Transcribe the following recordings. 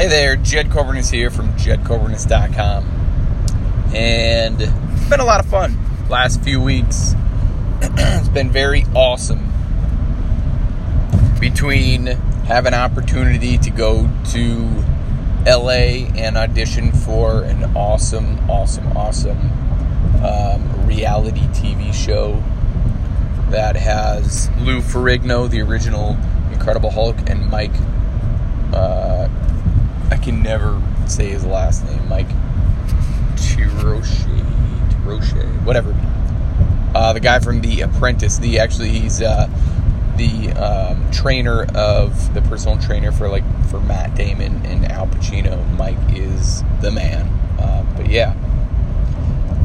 Hey there, Jed Coburnus here from jedcoburnus.com. And it's been a lot of fun last few weeks. it's been very awesome. Between have an opportunity to go to LA and audition for an awesome, awesome, awesome um, reality TV show that has Lou Ferrigno, the original Incredible Hulk, and Mike. Uh, I can never say his last name. Mike Chiroche, Roche, whatever. Uh, the guy from The Apprentice. The actually he's uh, the um, trainer of the personal trainer for like for Matt Damon and Al Pacino. Mike is the man. Uh, but yeah,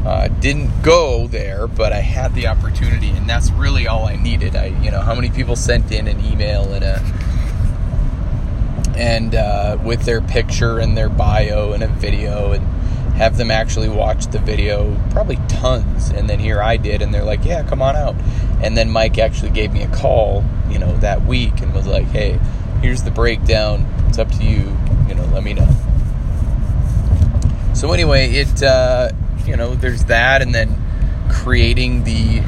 uh, didn't go there, but I had the opportunity, and that's really all I needed. I, you know, how many people sent in an email and a and uh, with their picture and their bio and a video, and have them actually watch the video, probably tons. And then here I did, and they're like, "Yeah, come on out." And then Mike actually gave me a call, you know, that week, and was like, "Hey, here's the breakdown. It's up to you. You know, let me know." So anyway, it. Uh, you know, there's that, and then creating the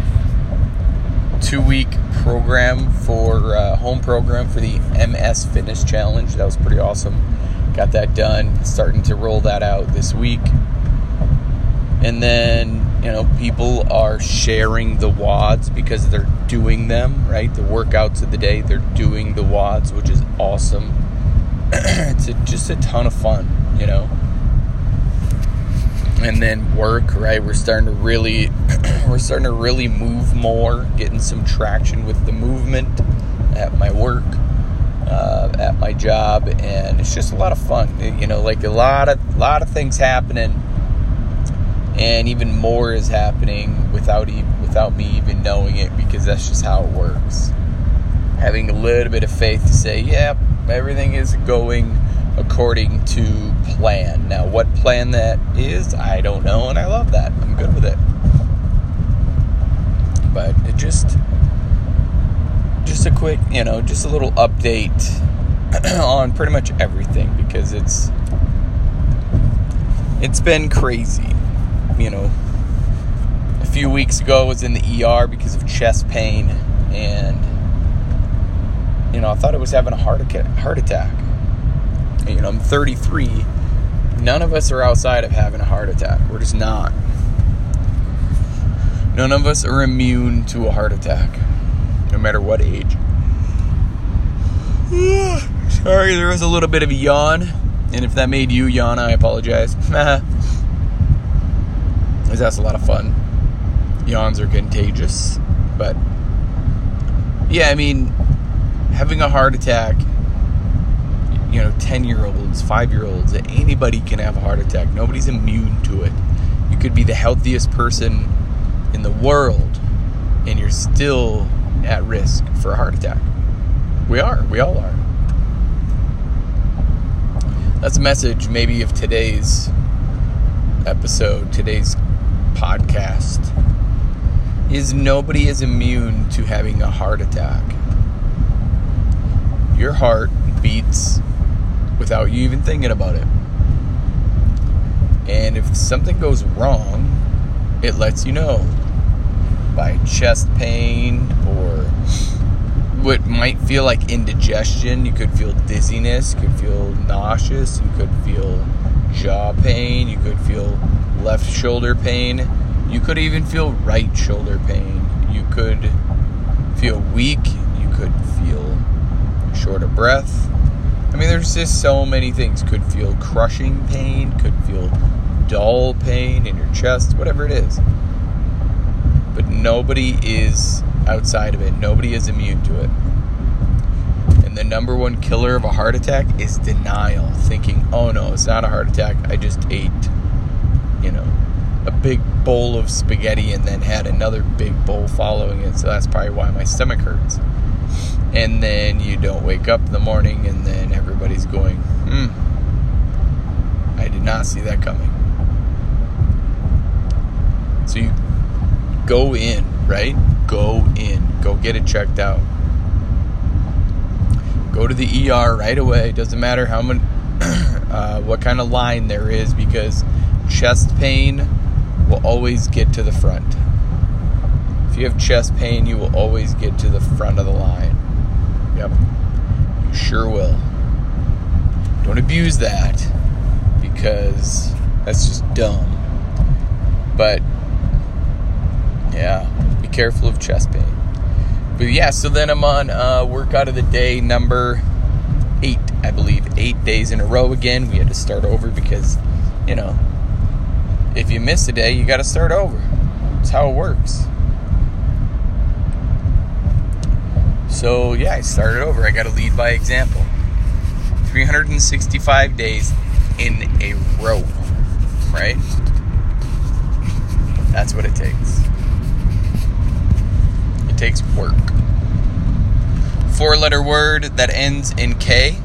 two week program for uh, home program for the MS Fitness Challenge. That was pretty awesome. Got that done. Starting to roll that out this week. And then, you know, people are sharing the WADs because they're doing them, right? The workouts of the day, they're doing the WADs, which is awesome. it's a, just a ton of fun, you know and then work right? We're starting to really we're starting to really move more getting some traction with the movement at my work uh, at my job and it's just a lot of fun. You know like a lot of lot of things happening and even more is happening without even without me even knowing it because that's just how it works. Having a little bit of faith to say yeah everything is going according to plan. Now, what plan that is, I don't know, and I love that. I'm good with it. But it just, just a quick, you know, just a little update on pretty much everything because it's, it's been crazy. You know, a few weeks ago I was in the ER because of chest pain, and you know, I thought I was having a heart attack you know, I'm 33. None of us are outside of having a heart attack. We're just not. None of us are immune to a heart attack, no matter what age. Sorry, there was a little bit of a yawn. And if that made you yawn, I apologize. Because that's a lot of fun. Yawns are contagious. But, yeah, I mean, having a heart attack you know, 10 year olds, 5 year olds, anybody can have a heart attack. Nobody's immune to it. You could be the healthiest person in the world and you're still at risk for a heart attack. We are, we all are. That's a message maybe of today's episode, today's podcast. Is nobody is immune to having a heart attack. Your heart beats without you even thinking about it. And if something goes wrong, it lets you know by chest pain or what might feel like indigestion. You could feel dizziness, you could feel nauseous, you could feel jaw pain, you could feel left shoulder pain, you could even feel right shoulder pain. You could feel weak, you could feel short of breath, I mean, there's just so many things. Could feel crushing pain, could feel dull pain in your chest, whatever it is. But nobody is outside of it, nobody is immune to it. And the number one killer of a heart attack is denial, thinking, oh no, it's not a heart attack, I just ate, you know, a big bowl of spaghetti and then had another big bowl following it, so that's probably why my stomach hurts and then you don't wake up in the morning and then everybody's going, hmm, I did not see that coming. So you go in, right? Go in. Go get it checked out. Go to the ER right away. Doesn't matter how many uh, what kind of line there is because chest pain will always get to the front. If you have chest pain, you will always get to the front of the line. Yep. You sure will. Don't abuse that because that's just dumb. But yeah, be careful of chest pain. But yeah, so then I'm on uh, workout of the day number eight, I believe, eight days in a row again. We had to start over because, you know, if you miss a day, you got to start over. That's how it works. So yeah, I started over. I got to lead by example. 365 days in a row, right? That's what it takes. It takes work. Four letter word that ends in K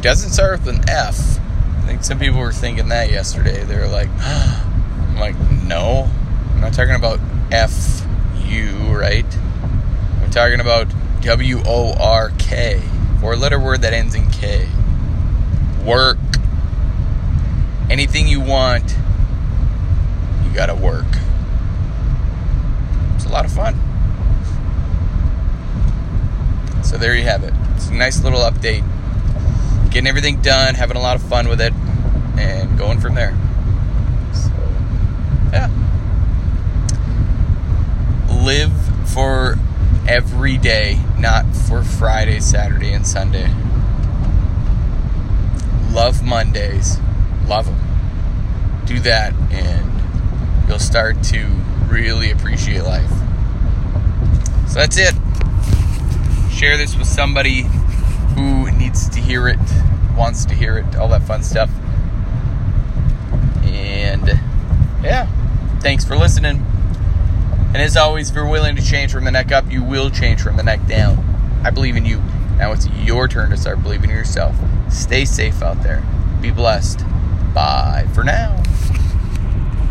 doesn't start with an F. I think some people were thinking that yesterday. They were like, I'm like, no. I'm not talking about F U, right? I'm talking about W O R K. Four letter word that ends in K. Work. Anything you want, you gotta work. It's a lot of fun. So there you have it. It's a nice little update. Getting everything done, having a lot of fun with it, and going from there. So, yeah. Live for every day, not for Friday, Saturday, and Sunday. Love Mondays. Love them. Do that, and you'll start to really appreciate life. So that's it. Share this with somebody who needs to hear it, wants to hear it, all that fun stuff. And yeah, thanks for listening. And as always, if you're willing to change from the neck up, you will change from the neck down. I believe in you. Now it's your turn to start believing in yourself. Stay safe out there. Be blessed. Bye for now.